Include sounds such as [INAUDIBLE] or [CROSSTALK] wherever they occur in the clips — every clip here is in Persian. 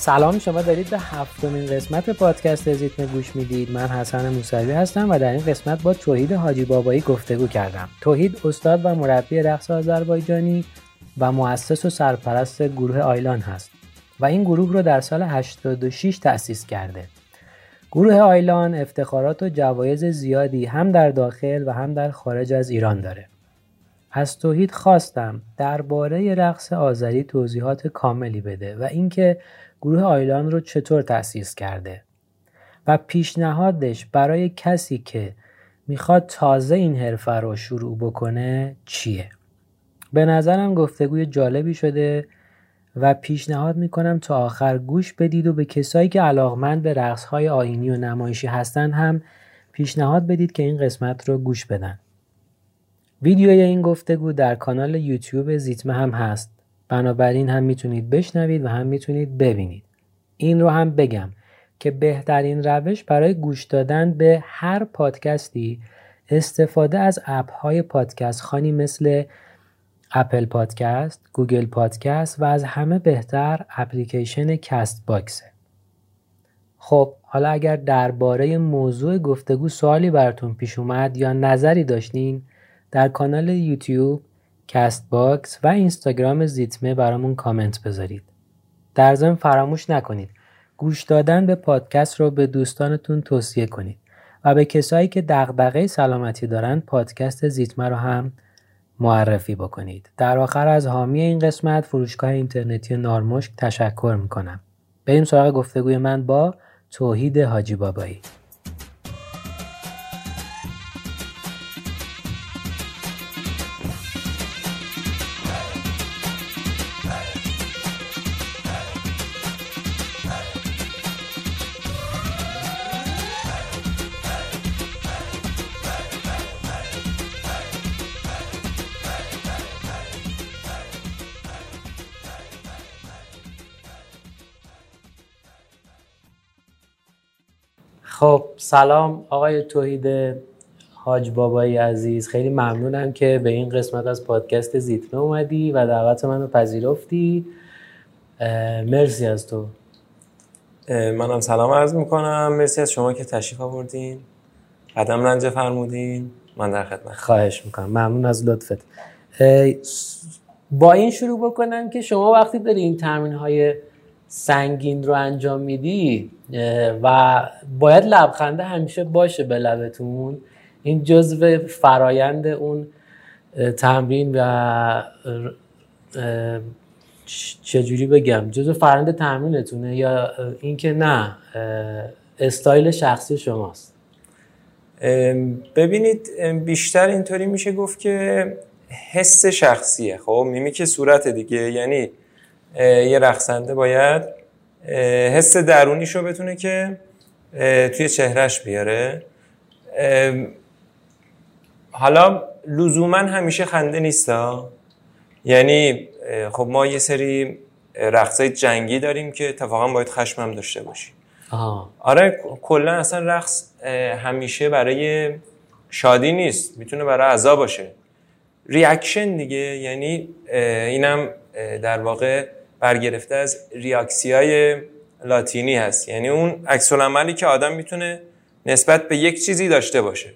سلام شما دارید به هفتمین قسمت پادکست زیتم گوش می‌دید. من حسن موسوی هستم و در این قسمت با توحید حاجی بابایی گفتگو کردم. توحید استاد و مربی رقص آذربایجانی و مؤسس و سرپرست گروه آیلان هست و این گروه رو در سال 86 تأسیس کرده. گروه آیلان افتخارات و جوایز زیادی هم در داخل و هم در خارج از ایران داره. از توحید خواستم درباره رقص آذری توضیحات کاملی بده و اینکه گروه آیلان رو چطور تأسیس کرده؟ و پیشنهادش برای کسی که می‌خواد تازه این حرفه رو شروع بکنه چیه؟ به نظرم گفتگوی جالبی شده و پیشنهاد می‌کنم تا آخر گوش بدید و به کسایی که علاقمند به رقصهای آینی و نمایشی هستن هم پیشنهاد بدید که این قسمت رو گوش بدن. ویدیوی این گفتگو در کانال یوتیوب زیتمه هم هست. بنابراین هم می‌تونید بشنوید و هم می‌تونید ببینید این رو هم بگم که بهترین روش برای گوش دادن به هر پادکستی استفاده از اپ های پادکست خوانی مثل Apple Podcasts، Google Podcasts و از همه بهتر اپلیکیشن Castbox ه. خب حالا اگر درباره موضوع گفتگو سوالی براتون پیش اومد یا نظری داشتین در کانال یوتیوب Castbox و اینستاگرام زیتمه برامون کامنت بذارید. در ضمن فراموش نکنید گوش دادن به پادکست رو به دوستانتون توصیه کنید و به کسایی که دغدغه سلامتی دارن پادکست زیتمه رو هم معرفی بکنید. در آخر از حامی این قسمت فروشگاه اینترنتی نارمشک تشکر می‌کنم. بریم سراغ گفتگوی من با توحید حاجی بابایی. خب سلام آقای توحید حاج بابایی عزیز. خیلی ممنونم که به این قسمت از پادکست زیتمه اومدی و دعوت منو پذیرفتی. مرسی از تو. منم سلام عرض می‌کنم. مرسی از شما که تشریف آوردین. قدم رنج فرمودین. من در خدمت. خواهش می‌کنم. ممنون از لطفت. با این شروع بکنم که شما وقتی داری این تمرین های سنگین رو انجام میدی و باید لبخنده همیشه باشه به لبتون. این جزو فرایند اون تمرین و چجوری بگم جزو فرایند تمرینتونه یا اینکه نه استایل شخصی شماست. ببینید بیشتر اینطوری میشه گفت که حس شخصیه. خب میمی که صورت دیگه یعنی یه رقصنده باید حس درونیش رو بتونه که توی چهرش بیاره. حالا لزوما همیشه خنده نیست یعنی خب ما یه سری رقصای جنگی داریم که اتفاقا باید خشمم داشته باشیم آره کلا اصلا رقص همیشه برای شادی نیست می‌تونه برای عذاب باشه. reaction دیگه یعنی اینم در واقع برگرفته از ریاکسی های لاتینی هست. یعنی اون عکس‌العملی که آدم می‌تونه نسبت به یک چیزی داشته باشه.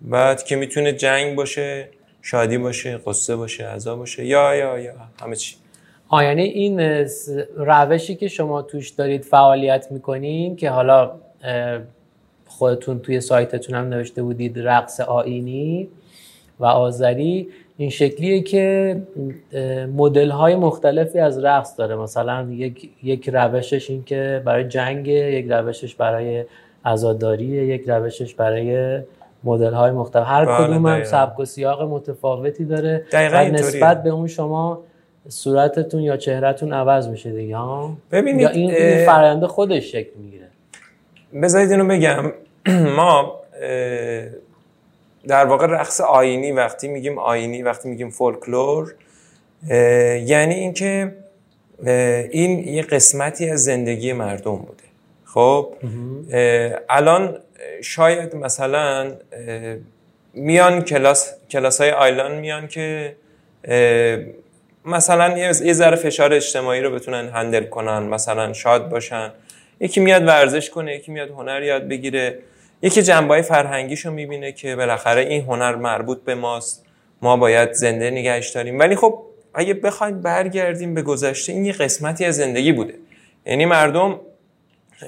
بعد که می‌تونه جنگ باشه شادی باشه غصه باشه عذاب باشه یا یا یا همه چی. آ یعنی این روشی که شما توش دارید فعالیت می‌کنین که حالا خودتون توی سایتتون هم نوشته بودید رقص آیینی و آذری. این شکلیه که مدل های مختلفی از رقص داره. مثلا یک, یک روشش این که برای جنگ یک روشش برای عزاداری یک روشش برای مدل های مختلف. هر بله، کدوم هم سبک و سیاق متفاوتی داره. و نسبت به اون شما صورتتون یا چهرهتون عوض میشه دیگه ها؟ ببینید یا این, این فرآیند خودش شکل می‌گیره. بذارید اینو بگم. [CLEARS THROAT] ما در واقع رقص آینی وقتی میگیم آینی وقتی میگیم فولکلور یعنی اینکه این یه قسمتی از زندگی مردم بوده. خب؟ الان شاید مثلا میان کلاس کلاس های آیلان میان که مثلا یه ذره فشار اجتماعی رو بتونن هندل کنن مثلا شاد باشن. یکی میاد ورزش کنه یکی میاد هنر یاد بگیره. یکی جنبه فرهنگیشو می‌بینه که بالاخره این هنر مربوط به ماست. ما باید زنده نگهش داریم. ولی خب اگه بخواید برگردیم به گذشته این یه قسمتی از زندگی بوده. یعنی مردم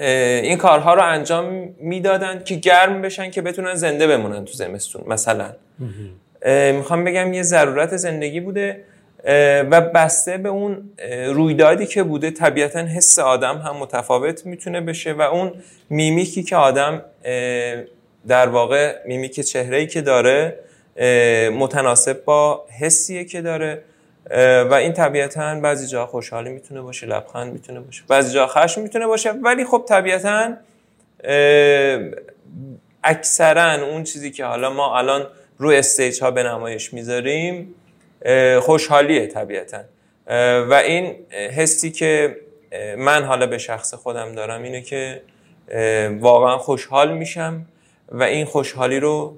این کارها رو انجام می‌دادن که گرم بشن که بتونن زنده بمونن تو زمستون مثلا. می‌خوام بگم یه ضرورت زندگی بوده. و بسته به اون رویدادی که بوده طبیعتا حس آدم هم متفاوت می‌تونه بشه و اون میمیکی که آدم در واقع میمیک چهره که داره متناسب با حسیه که داره و این طبیعتا بعضی جا خوشحالی می‌تونه باشه لبخند می‌تونه باشه بعضی جا خشم می‌تونه باشه ولی خب طبیعتا اکثرا اون چیزی که حالا ما الان روی stage ها به نمایش می‌ذاریم خوشحالیه طبیعتا. و این حسی که من حالا به شخص خودم دارم اینه که واقعا خوشحال میشم و این خوشحالی رو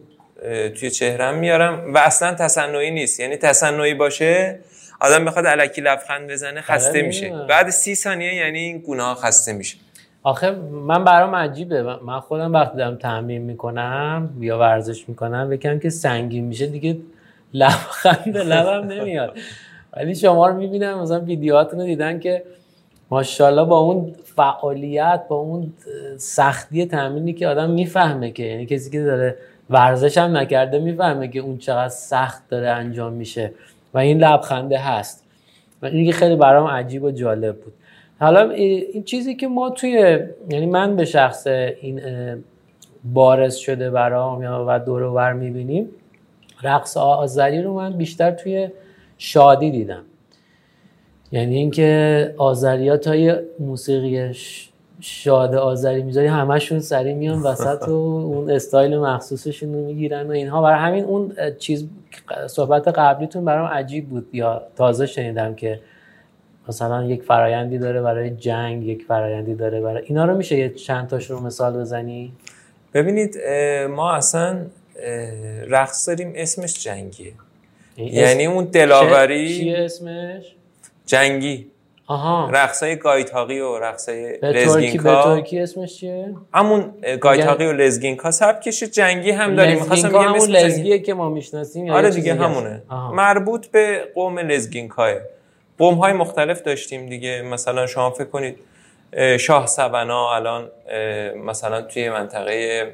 توی چهرم میارم و اصلا تصنعی نیست. یعنی تصنعی باشه آدم بخواد علکی لبخند بزنه خسته آره، میشه. بعد سی ثانیه یعنی این گناه خسته میشه. آخه من برام عجیبه. من خودم وقتی دارم تمرین می‌کنم یا ورزش می‌کنم بکنم که سنگین میشه دیگه لبخند لبم نمیاد. ولی شما رو می‌بینم مثلا ویدیوهاتون رو دیدن که ماشاءالله با اون فعالیت با اون سختی تمرینی که آدم می‌فهمه که یعنی کسی که داره ورزش هم نکرده می‌فهمه که اون چقدر سخت داره انجام میشه و این لبخنده هست. و این خیلی برام عجیب و جالب بود. حالا این چیزی که ما توی یعنی من به شخص این بارز شده برام و دور و بر می‌بینیم رقص آذری رو من بیشتر توی شادی دیدم. یعنی اینکه آذری ها تا موسیقی شاد آذری می‌ذاری همشون سری میان وسط و اون استایل مخصوصشون رو می‌گیرن و اینها. برای همین اون چیز صحبت قبلیتون برام عجیب بود. یا تازه شنیدم که مثلا یک فرایندی داره برای جنگ یک فرایندی داره برای اینا رو میشه یه چند تاش رو مثال بزنی؟ ببینید ما اصلا رقص داریم اسمش جنگیه. یعنی اون دلاوری چیه؟ اسمش؟ جنگی. آها. رقصای گایتاقی و رقصای لزگینکا. به ترکی اسمش چیه؟ همون گایتاقی و لزگینکا. سبکش جنگی هم داریم. می‌خواستم بگم همون لزگیه که ما می‌شناسیم آره دیگه همونه. مربوط به قوم لزگینکاه. قوم های مختلف داشتیم دیگه. مثلا شما فکر کنید شاه سبنا الان مثلا توی منطقه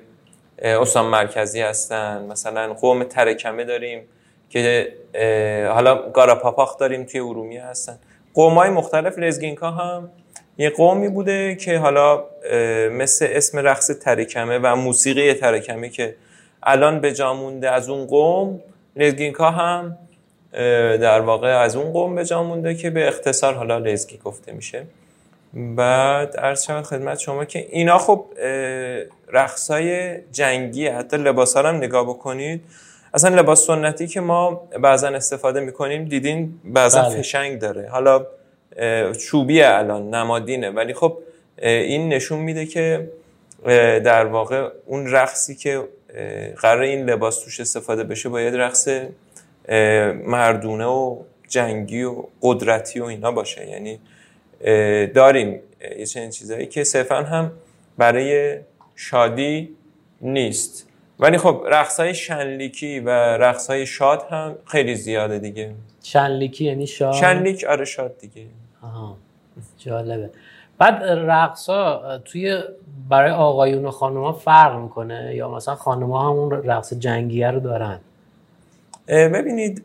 استان مرکزی هستن. مثلا قوم ترکمه داریم که حالا گاراپاپاخ داریم توی ارومیه هستن. قوم های مختلف لزگینکا هم یه قومی بوده که حالا مثل اسم رقص ترکمه و موسیقی ترکمه که الان به جامونده از اون قوم لزگینکا هم در واقع از اون قوم به جا مونده که به اختصار حالا لزگی گفته میشه. بعد عرض شود خدمت شما که اینا خب رقصای جنگی حتی لباس هم نگاه بکنید. اصلا لباس سنتی که ما بعضا استفاده می‌کنیم دیدین بعضا بله. فشنگ داره. حالا چوبیه الان نمادینه. ولی خب این نشون میده که در واقع اون رقصی که قرار این لباس توش استفاده بشه باید رقص مردونه و جنگی و قدرتی و اینا باشه. یعنی داریم. یه چنین چیزایی که صرفا هم برای شادی نیست. ولی خب رقص های شنلیکی و رقص های شاد هم خیلی زیاده دیگه. شنلیکی یعنی شاد؟ شنلیک آره شاد دیگه. آها جالبه. بعد رقص ها توی برای آقایون و خانوما فرق می‌کنه؟ یا مثلا خانوما هم اون رقص جنگیه رو دارن؟ ببینید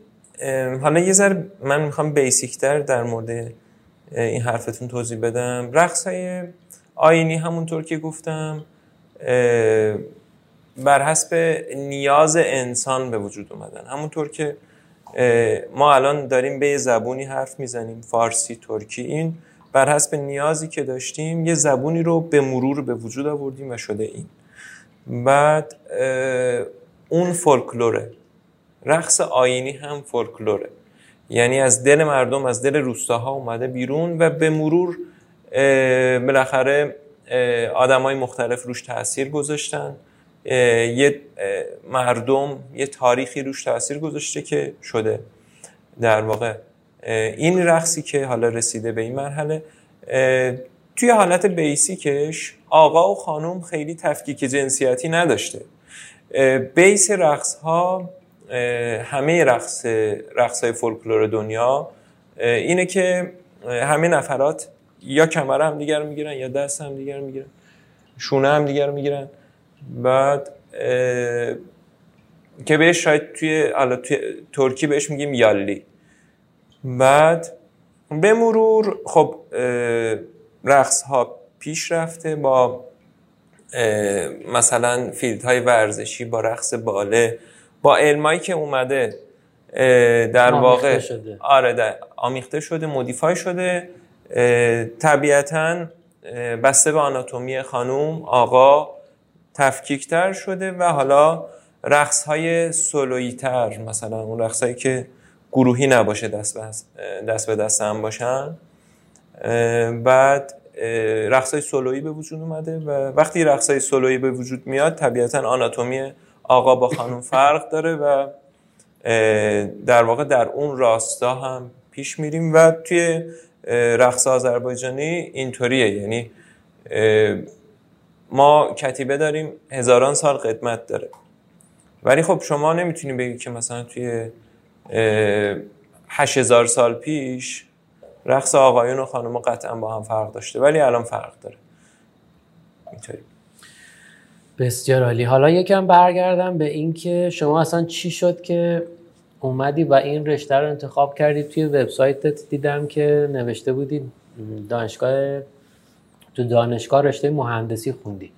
حالا یه ذره من می‌خوام بیسیکتر در مورد این حرفتون توضیح بدم. رقص های آینی همونطور که گفتم بر حسب نیاز انسان به وجود اومدن. همونطور که ما الان داریم به زبونی حرف می‌زنیم فارسی ترکی. این بر حسب نیازی که داشتیم یه زبونی رو به مرور به وجود آوردیم و شده این. بعد اون فولکلوره. رقص آینی هم فولکلوره. یعنی از دل مردم از دل روستاها اومده بیرون و به مرور بالاخره آدم های مختلف روش تاثیر گذاشتن. یه مردم یه تاریخی روش تاثیر گذاشته که شده در واقع. این رقصی که حالا رسیده به این مرحله توی حالت بیسیکش آقا و خانم خیلی تفکیک جنسیتی نداشته. بیس رقص ها همه رقص رقص های فولکلور دنیا اینه که همه نفرات یا کمر هم دیگر می‌گیرن یا دست هم دیگر می‌گیرن شونه هم دیگر می‌گیرن. بعد که بهش شاید توی, توی ترکی بهش میگیم یالی. بعد به مرور خب رقص ها پیش رفته با مثلا فیلد های ورزشی با رقص باله. با علمایی که اومده در واقع شده. آره در آمیخته شده مودیفای شده طبیعتا بسته به آناتومی خانوم آقا تفکیکتر شده و حالا رقص های سولویی تر مثلا اون رقص هایی که گروهی نباشه دست به دست, به دست هم باشن بعد رقص های سولویی به وجود اومده و وقتی رقص های سولویی به وجود میاد طبیعتا آناتومی آقا با خانوم فرق داره و در واقع در اون راستا هم پیش میریم و توی رقص آذربایجانی اینطوریه. یعنی ما کتیبه داریم هزاران سال قدمت داره. ولی خب شما نمی‌تونی بگی که مثلا توی هزار سال پیش رقص آقایون و خانم قطعا با هم فرق داشته ولی الان فرق داره. اینطوری. بسیار عالی. حالا یکم برگردم به اینکه شما اصلا چی شد که اومدی و این رشته رو انتخاب کردی؟ توی وبسایتت دیدم که نوشته بودی دانشگاه تو دانشگاه رشته مهندسی خوندی.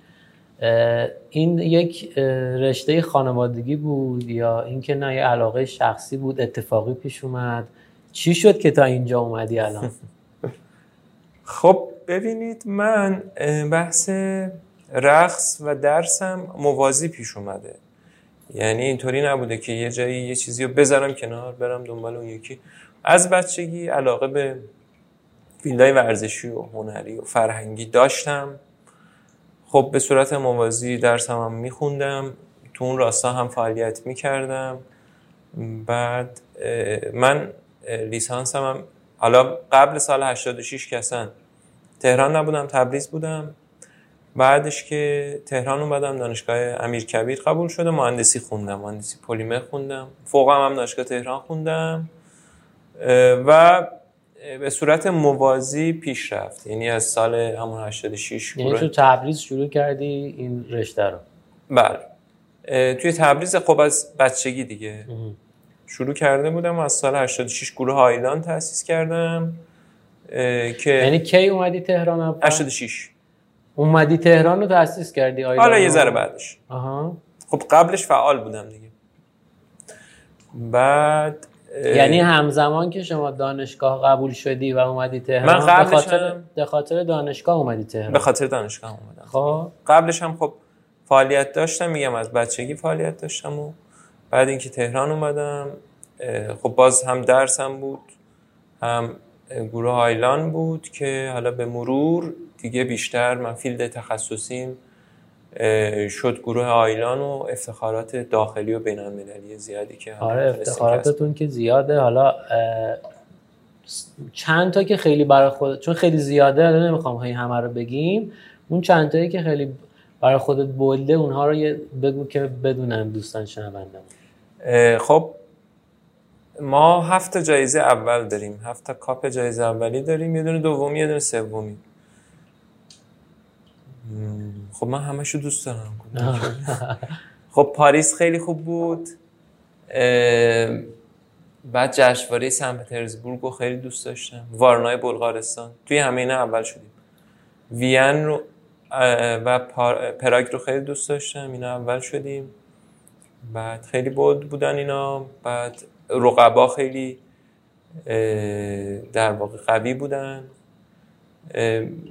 این یک رشته خانوادگی بود یا اینکه نه یه علاقه شخصی بود اتفاقی پیش اومد؟ چی شد که تا اینجا اومدی الان؟ [LAUGHS] خب ببینید من بحث رقص و درسم موازی پیش اومده. یعنی اینطوری نبوده که یه جایی یه چیزی رو بذارم کنار برم دنبال اون یکی. از بچگی علاقه به فیلدهای ورزشی و هنری و فرهنگی داشتم. خب به صورت موازی درسم هم میخوندم تو اون راستا هم فعالیت می‌کردم. بعد من لیسانسم هم حالا قبل سال 86 کسن تهران نبودم تبریز بودم. بعدش که تهران اومدم دانشگاه امیر کبیر قبول شده مهندسی خوندم مهندسی پلیمر خوندم. فوقم هم دانشگاه تهران خوندم. و به صورت موازی پیش رفت. یعنی از سال همون 86 یعنی تو تبریز شروع کردی این رشته رو؟ بله. توی تبریز خب از بچگی دیگه شروع کرده بودم. از سال 86 گروه آیلان تأسیس کردم. که یعنی کی اومدی تهران؟ 86 اومدی تهران رو تأسیس کردی آیلان حالا یه ذره بعدش. آها. خب قبلش فعال بودم دیگه. بعد یعنی همزمان که شما دانشگاه قبول شدی و اومدی تهران من قبلش به خاطر به خاطر دانشگاه اومدی تهران؟ به خاطر دانشگاه اومدم. خب. قبلش هم خب فعالیت داشتم میگم از بچگی فعالیت داشتم و بعد اینکه تهران اومدم خب باز هم درسم بود هم گروه آیلان بود که حالا به مرور دیگه بیشتر من فیلد تخصصیم شد گروه آیلان و افتخارات داخلی و بین المللی زیادی که آره افتخاراتتون که زیاده. حالا چند تا که خیلی برای خود چون خیلی زیاده الان نمی‌خوام همه رو بگیم. اون چند تایی که خیلی برای خودت بولده اونها رو بگو که بدونن دوستان شنوندم خب ما هفت جایزه اول داریم. هفت کاپ جایزه اولی داریم. یه دونه دومی یه دونه سومی. خب من همشو دوست دارم. [LAUGHS] خب پاریس خیلی خوب بود. بعد جشنواره سن پترزبورگ رو خیلی دوست داشتم. وارنای بلغارستان. توی همه اینا اول شدیم. وین رو و پراگ رو خیلی دوست داشتم. اینا اول شدیم. بعد خیلی بود بودن اینا. بعد رقبا خیلی در واقع قوی بودن.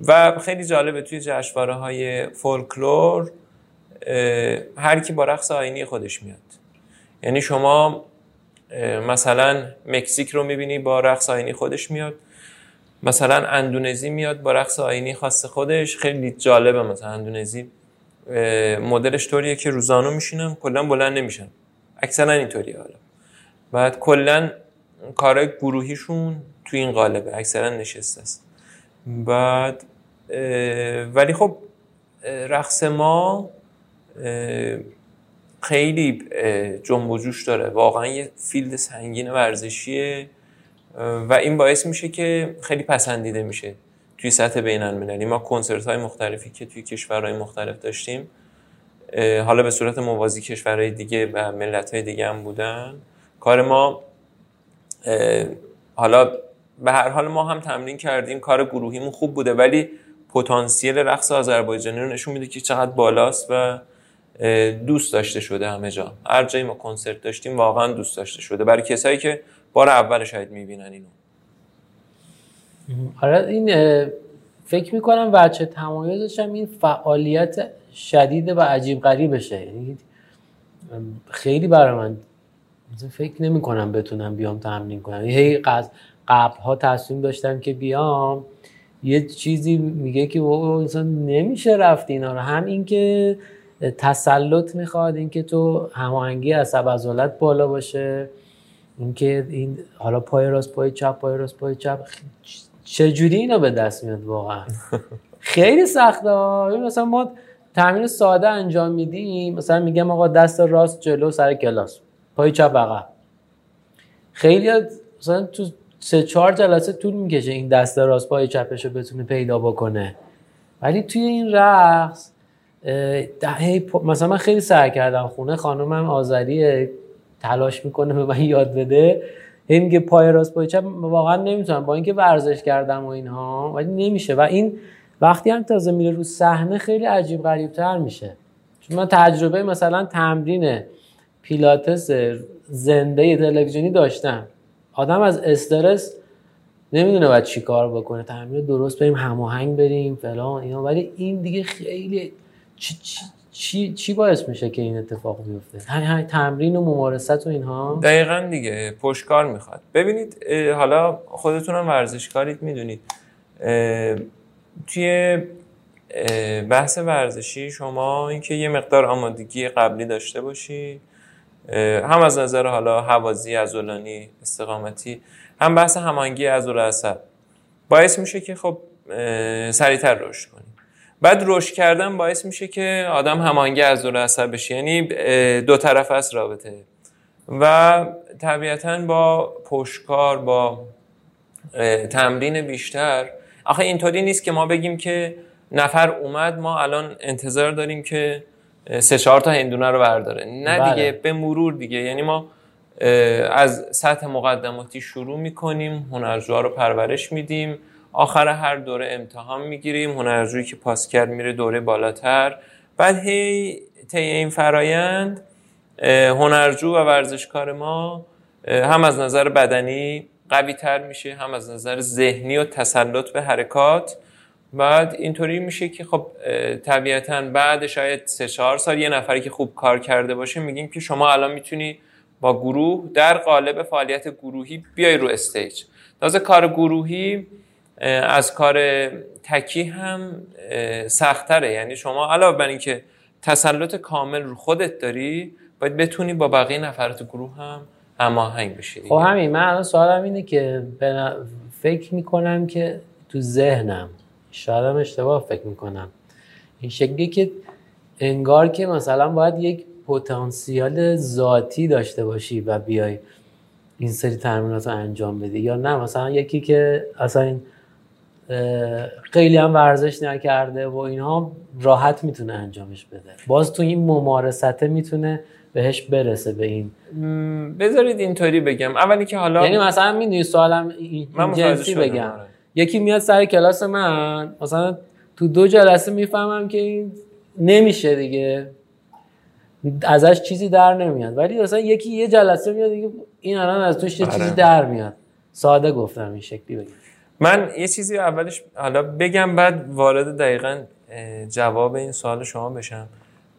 و خیلی جالبه توی جشنواره های فولکلور هر کی با رقص آینی خودش میاد. یعنی شما مثلا مکزیک رو می‌بینی با رقص آینی خودش میاد. مثلا اندونزی میاد با رقص آینی خاص خودش. خیلی جالبه مثلا اندونزی مدلش طوریه که روزانو میشینن کلا بلند نمیشن. اکثرا اینطوریه حالا. بعد کلا کار گروهیشون تو این قالبه اکثرا نشسته است. بعد ولی خب رقص ما خیلی جنب و جوش داره. واقعا یه فیلد سنگین ورزشیه و این باعث میشه که خیلی پسندیده میشه توی سطح بین المللی. ما کنسرت های مختلفی که توی کشورهای مختلف داشتیم حالا به صورت موازی کشورهای دیگه و ملت های دیگه هم بودن. کار ما حالا به هر حال ما هم تمرین کردیم کار گروهیمون خوب بوده ولی پتانسیل رقص آذربایجانی رو نشون میده که چقدر بالاست و دوست داشته شده همه جا. هر جایی ما کنسرت داشتیم واقعا دوست داشته شده. برای کسایی که بار اول شاید می‌بینن اینو. آره این فکر می‌کنم بچه تمایزش هم این فعالیت شدید و عجیب غریبشه. یعنی خیلی برای من فکر نمی کنم بتونم بیام تمرین کنم. هی قبل ها تصمیم داشتم که بیام یه چیزی میگه که انسان نمیشه رفت اینا رو. هم این که تسلط می‌خواد اینکه تو هماهنگی عصب عضلات بالا باشه اینکه این حالا پای راست پای چپ پای راست پای چپ چجوری اینا به دست میاد واقعا؟ [LAUGHS] خیلی سخته مثلا ما تمرین ساده انجام میدیم. مثلا میگم آقا دست راست جلو سر کلاس. پای چپ عقب. خیلی مثلا تو سه چهار جلسه طول می‌کشه این دست راست پای چپش رو بتونه پیدا بکنه. ولی توی این رقص مثلا من خیلی سعی کردم. خونه خانومم آذریه تلاش می‌کنه به من یاد بده. هی میگه پای راست پای چپ. واقعا نمی‌تونم. با اینکه ورزش کردم و اینها ولی نمیشه. و این وقتی هم تازه میره رو صحنه خیلی عجیب غریب تر میشه. چون من تجربه مثلا تمرین پیلاتس زنده تلویزیونی داشتم. آدم از استرس نمی‌دونه باید چی کار بکنه. تمرین درست بریم هماهنگ بریم فلان اینا. ولی این دیگه خیلی چی, چی, چی باعث میشه که این اتفاق بیفته؟ همین تمرین و ممارست و اینها. دقیقا دیگه پشکار می‌خواد. ببینید حالا خودتونم ورزشکارید می‌دونید. توی بحث ورزشی شما اینکه یه مقدار آمادگی قبلی داشته باشی هم از نظر حالا حوازی ازولانی استقامتی هم بحث همانگی از عصب باعث میشه که خب سریعتر رشد کنی بعد رشد کردن باعث میشه که آدم همانگی از عصب بشه. یعنی دو طرف است رابطه. و طبیعتا با پشکار با تمرین بیشتر. آخه اینطوری نیست که ما بگیم که نفر اومد ما الان انتظار داریم که سه چهار تا هندونه رو برداره. نه بله. دیگه به مرور دیگه. یعنی ما از سطح مقدماتی شروع می‌کنیم هنرجوها رو پرورش میدیم. آخر هر دوره امتحان می‌گیریم. هنرجویی که پاس کرد میره دوره بالاتر. بعد هی طی این فرایند هنرجو و ورزشکار ما هم از نظر بدنی قوی تر میشه هم از نظر ذهنی و تسلط به حرکات. بعد اینطوری میشه که خب طبیعتا بعد شاید سه چهار سال یه نفری که خوب کار کرده باشه میگیم که شما الان می‌تونی با گروه در قالب فعالیت گروهی بیای رو استیج. تازه کار گروهی از کار تکی هم سختره. یعنی شما علاوه بر اینکه تسلط کامل رو خودت داری باید بتونی با بقیه نفرات گروه هم هماهنگ بشی خب همین من الان سوالم اینه که فکر می‌کنم که تو ذهنم شاید هم اشتباه فکر می‌کنم. این شکلی که انگار که مثلا باید یک پتانسیال ذاتی داشته باشی و بیای این سری تمرینات رو انجام بدی یا نه. مثلا یکی که اصلا این خیلی هم ورزش نکرده و اینها راحت می‌تونه انجامش بده. باز تو این ممارسته می‌تونه بهش برسه به این. بذارید اینطوری بگم. اولی که حالا یعنی مثلا می‌دونی سوالم این جنسی بگم. آره. یکی میاد سر کلاس من مثلا تو دو جلسه می‌فهمم که این نمیشه دیگه. ازش چیزی در نمیاد. ولی مثلا یکی یه جلسه میاد دیگه این الان از توش یه چیزی آره. در میاد. ساده گفتم این شکلی بگم. من یه چیزی اولش حالا بگم بعد وارد دقیقا جواب این سوال شما بشم.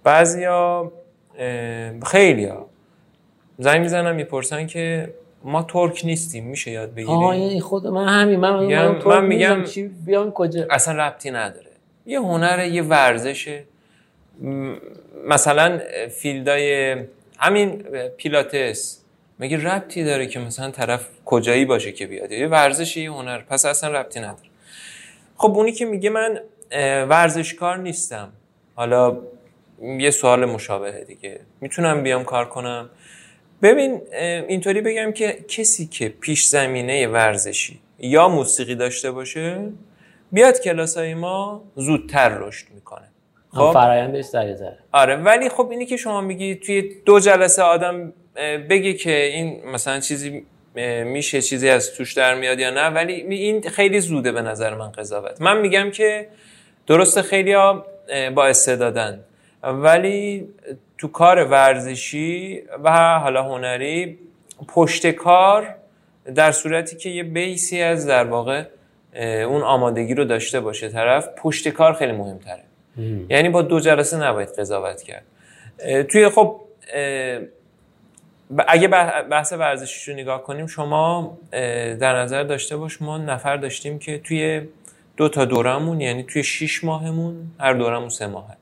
بعضیا خیلی ها زنگ می‌زنم می‌پرسن که ما ترک نیستیم میشه یاد بگیریم؟ آه این خود من همین من, من, من میگم چی بیام کجا. اصلا ربطی نداره. یه هنر یه ورزشه مثلا فیلدای همین پیلاتس. مگه ربطی داره که مثلا طرف کجایی باشه که بیاد؟ یه ورزشی یه هنر. پس اصلا ربطی نداره. خب اونی که میگه من ورزشکار نیستم. حالا یه سوال مشابهه دیگه. می‌تونم بیام کار کنم؟ ببین اینطوری بگم که کسی که پیش زمینه ورزشی یا موسیقی داشته باشه بیاد کلاس های ما زودتر رشد می‌کنه. خب؟ فرایندش سریعتره آره ولی خب اینی که شما میگی توی دو جلسه آدم بگی که این مثلا چیزی میشه چیزی از توش در میاد یا نه ولی این خیلی زوده به نظر من قضاوت. من میگم که درسته خیلی ها با استعدادن. ولی تو کار ورزشی و حالا هنری پشت کار در صورتی که یه بیسی از در واقع اون آمادگی رو داشته باشه طرف پشت کار خیلی مهمتره. یعنی با دو جلسه نباید قضاوت کرد. توی خب اگه بحث ورزشیش رو نگاه کنیم شما در نظر داشته باش ما نفر داشتیم که توی دو تا دورمون یعنی توی 6 ماهمون هر دورمون سه ماهه.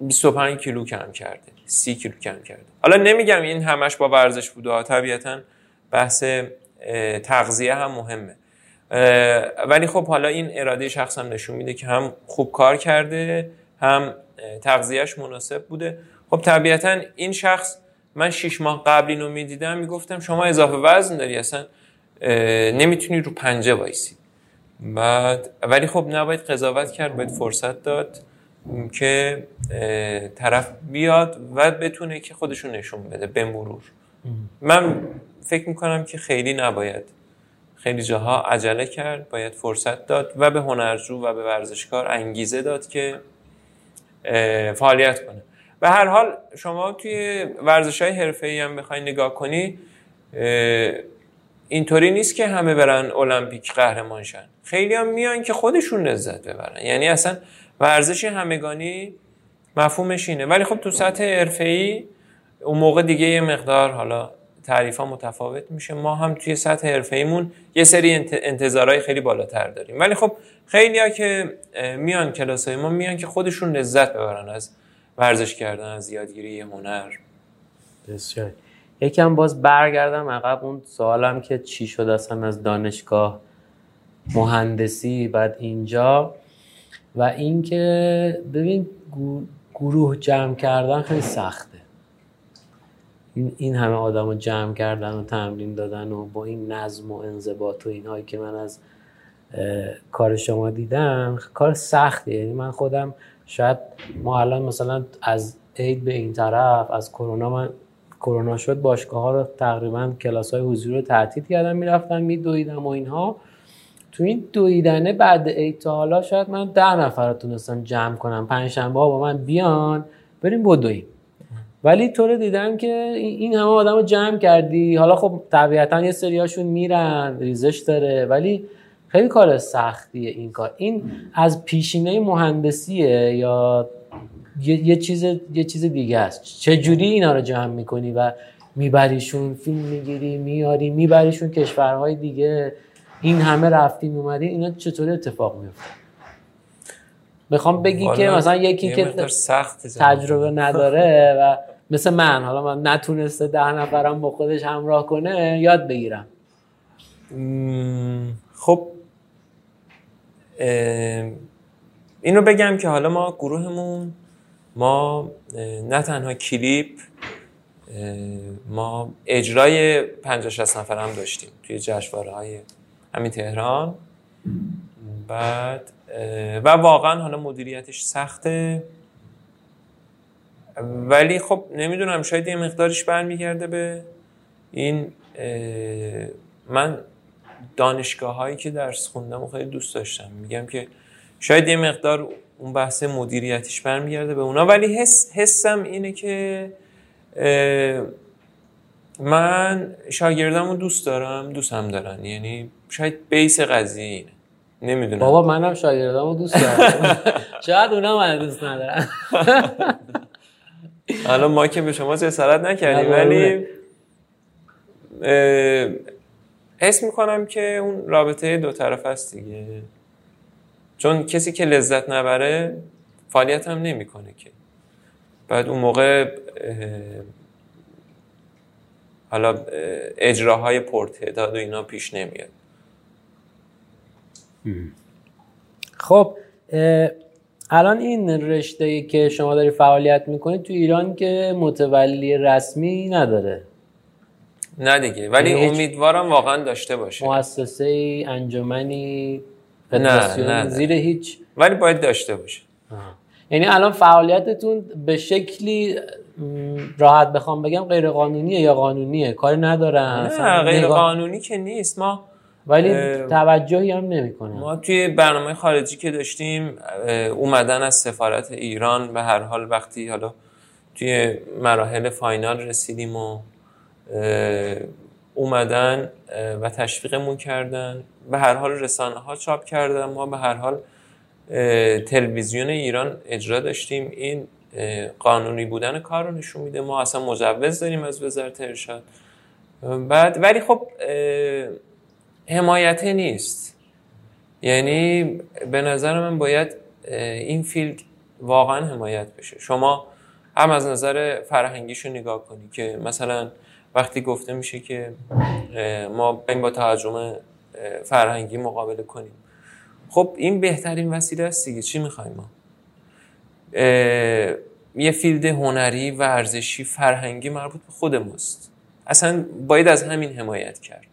25 کیلو کم کرده 30 کیلو کم کرده. حالا نمیگم این همش با ورزش بوده طبیعتا بحث تغذیه هم مهمه. ولی خب حالا این اراده شخص هم نشون میده که هم خوب کار کرده هم تغذیهش مناسب بوده. خب طبیعتا این شخص من شیش ماه قبل اینو می‌دیدم می‌گفتم شما اضافه وزن داری اصلا نمی‌تونی رو پنجه وایسی. بعد ولی خب نباید قضاوت کرد باید فرصت داد. که طرف بیاد و بتونه که خودشون نشون بده به مرور. من فکر می‌کنم که خیلی نباید. خیلی جاها عجله کرد باید فرصت داد و به هنرجو و به ورزشکار انگیزه داد که فعالیت کنه. به هر حال شما توی ورزش های حرفه هم بخوای نگاه کنی اینطوری نیست که همه برن المپیک قهرمان شن. خیلی هم میان که خودشون لذت ببرن. یعنی اصلا ورزش همگانی مفهومش اینه. ولی خب تو سطح حرفه‌ای اون موقع دیگه یه مقدار حالا تعریف ها متفاوت میشه. ما هم توی سطح حرفه‌ایمون یه سری انتظارهای خیلی بالاتر داریم. ولی خب خیلی که میان کلاس های ما میان که خودشون لذت ببرن از ورزش کردن از یادگیری هنر. بسیار. یکم باز برگردم عقب. اون سوالم که چی شد اصلا از دانشگاه مهندسی بعد اینجا؟ و اینکه ببین گروه جمع کردن خیلی سخته. این, این همه آدم رو جمع کردن و تمرین دادن و با این نظم و انضباط و اینهایی که من از کار شما دیدم کار سخته. یعنی من خودم شاید ما الان مثلا از عید به این طرف از کرونا من کرونا شد باشگاه ها رو تقریبا کلاس های حضور رو تعطیل کردم می‌رفتم میدویدم و اینها. تو این دویدنه بعد عید تا حالا شاید من ده نفر تونستم جمع کنم. پنج شنبه با من بیان بریم بدویم ولی تو رو دیدم که این همه آدم رو جمع کردی. حالا خب طبیعتا یه سریاشون میرن ریزش داره ولی خیلی کار سختیه این کار. این از پیشینه مهندسیه یا یه, چیز یه چیز دیگه است. چه جوری اینا رو جمع می‌کنی و میبریشون؟ فیلم می‌گیری میاری میبریشون کشورهای دیگه؟ این همه رفتین اومدین اینا چطور اتفاق میفته می‌خوام بگی که مثلا یکی که تجربه نداره و مثل من حالا من نتونسته ده نفرم با خودش همراه کنه یاد بگیرم. خب اینو بگم که حالا ما گروهمون ما نه تنها کلیپ ما اجرای 50 60 نفر هم داشتیم توی جشنواره های همین تهران. بعد و واقعا حالا مدیریتش سخته. ولی خب نمی‌دونم شاید یه مقدارش برمیگرده به این من دانشگاه هایی که درس خوندم و خیلی دوست داشتم. میگم که شاید یه مقدار اون بحث مدیریتیش برمیگرده به اونا. ولی حس حسم اینه که من شاگردمو دوست دارم دوست هم دارن. یعنی شاید بیس قضیه اینه. نمی‌دونم. بابا منم شاگردمو دوست دارم. [LAUGHS] شاید اونا من دوست ندارن. [LAUGHS] حالا ما که به شما جسارت نکردیم ولی حس می‌کنم که اون رابطه دو طرف است دیگه. چون کسی که لذت نبره فعالیت هم نمی‌کنه که. بعد اون موقع حالا اجراهای پرتعداد و اینا پیش نمیاد. خب الان این رشته ای که شما داری فعالیت می‌کنید تو ایران که متولی رسمی نداره. نه دیگه ولی یعنی امیدوارم واقعا داشته باشه. مؤسسه ای انجمنی نه نه زیر هیچ. ولی باید داشته باشه. یعنی الان فعالیتتون به شکلی راحت بخوام بگم غیر قانونیه یا قانونیه؟ کاری ندارن نه غیر قانونی که نیست. ما ولی توجهی هم نمی‌کنه ما توی برنامه خارجی که داشتیم اومدن از سفارت ایران به هر حال وقتی حالا توی مراحل فاینال رسیدیم و اومدن و تشویقمون کردن. به هر حال رسانه ها چاپ کردن. ما به هر حال تلویزیون ایران اجرا داشتیم. این قانونی بودن کار رو نشون میده. ما اصلا مجوز داریم از وزارت ارشاد. بعد ولی خب حمایته نیست. یعنی به نظر من باید این field واقعا حمایت بشه. شما هم از نظر فرهنگیش رو نگاه کنی که مثلا وقتی گفته میشه که ما این با تهاجم فرهنگی مقابله کنیم. خب این بهترین وسیله است دیگه. چی می‌خوایم ما؟ یه field هنری ورزشی فرهنگی مربوط به خود ماست. اصلا باید از همین حمایت کرد.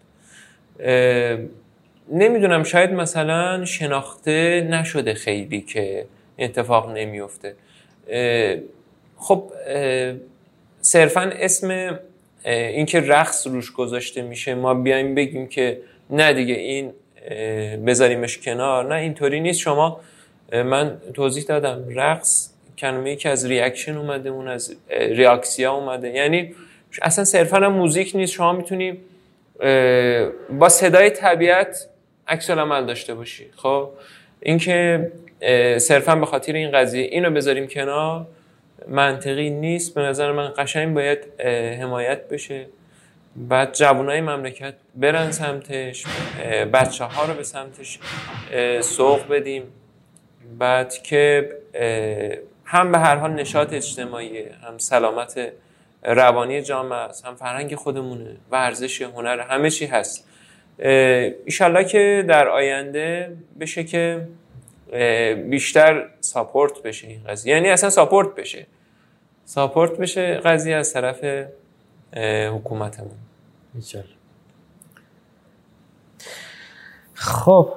نمی‌دونم شاید مثلا شناخته نشده خیلی که اتفاق نمیفته خب صرفا اسم اینکه رقص روش گذاشته میشه ما بیایم بگیم که نه دیگه این بذاریمش کنار نه اینطوری نیست. شما من توضیح دادم. رقص کلمه که از ریاکشن اومده اون از ریاکسیا اومده. یعنی اصلا صرفا موزیک نیست. شما می‌تونی با صدای طبیعت عکس عمل داشته باشی. خب؟ اینکه صرفا به خاطر این قضیه اینو بذاریم کنار. منطقی نیست. به نظر من قشنگ باید حمایت بشه. بعد جوانای مملکت برن سمتش. بچه ها رو به سمتش سوق بدیم. بعد که هم به هر حال نشاط اجتماعی هم سلامت روانی جامعه است هم فرهنگ خودمونه ورزش هنر همه چی هست. ایشالله که در آینده بشه که بیشتر ساپورت بشه این قضیه. یعنی اصلا ساپورت بشه. ساپورت بشه قضیه از طرف حکومتمون. خب.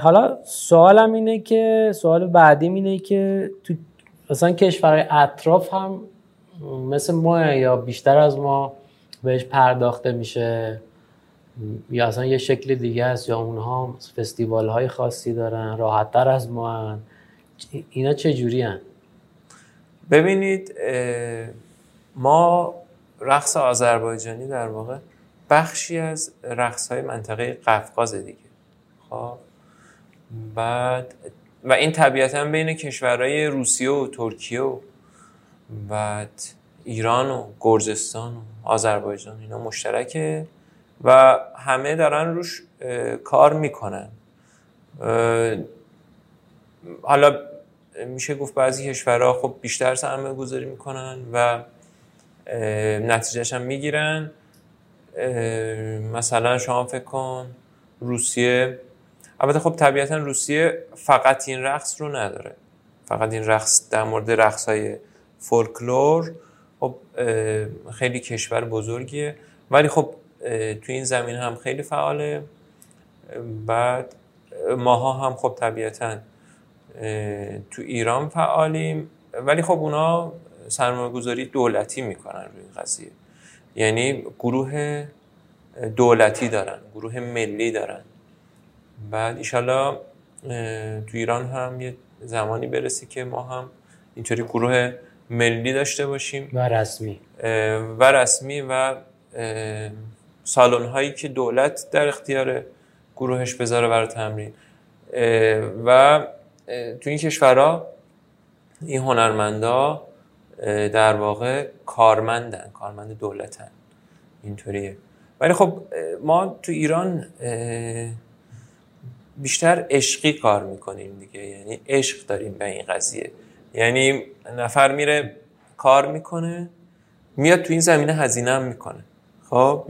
حالا سوالم اینه که سوال بعدیم اینه که تو مثلا کشورهای اطراف هم مثل ما یا بیشتر از ما بهش پرداخته میشه یا اصلا یه شکل دیگه است یا اونها فستیوال های خاصی دارن راحت تر از ما هن. اینا چه جوری هن؟ ببینید ما رقص آذربایجانی در واقع بخشی از رقص های منطقه قفقاز دیگه خب بعد و این طبیعتا بین کشورهای روسیه و ترکیه و بعد ایران و گرجستان و آذربایجان اینا مشترکه و همه دارن روش کار می‌کنن. حالا میشه گفت بعضی کشورها خب بیشتر سرمایه گذاری می‌کنن و نتیجهش هم می‌گیرن. مثلا شما فکر کن روسیه البته خب طبیعتا روسیه فقط این رقص رو نداره. فقط این رقص در مورد رقص های فولکلور خب خیلی کشور بزرگیه. ولی خب تو این زمین هم خیلی فعاله. بعد ماها هم خب طبیعتا تو ایران فعالیم. ولی خب اونا سرمایه گذاری دولتی می‌کنن روی این قضیه. یعنی گروه دولتی دارن گروه ملی دارن. بعد ایشالا تو ایران هم یه زمانی برسه که ما هم اینطوری گروه ملی داشته باشیم. و رسمی. و رسمی و سالن هایی که دولت در اختیار گروهش بذاره برای تمرین. و تو این کشورها این هنرمندا در واقع کارمندن کارمند دولتن. اینطوریه. ولی خب ما تو ایران بیشتر عشقی کار می‌کنیم دیگه. یعنی عشق داریم به این قضیه. یعنی نفر میره کار می‌کنه میاد تو این زمینه هزینه هم می‌کنه. خب؟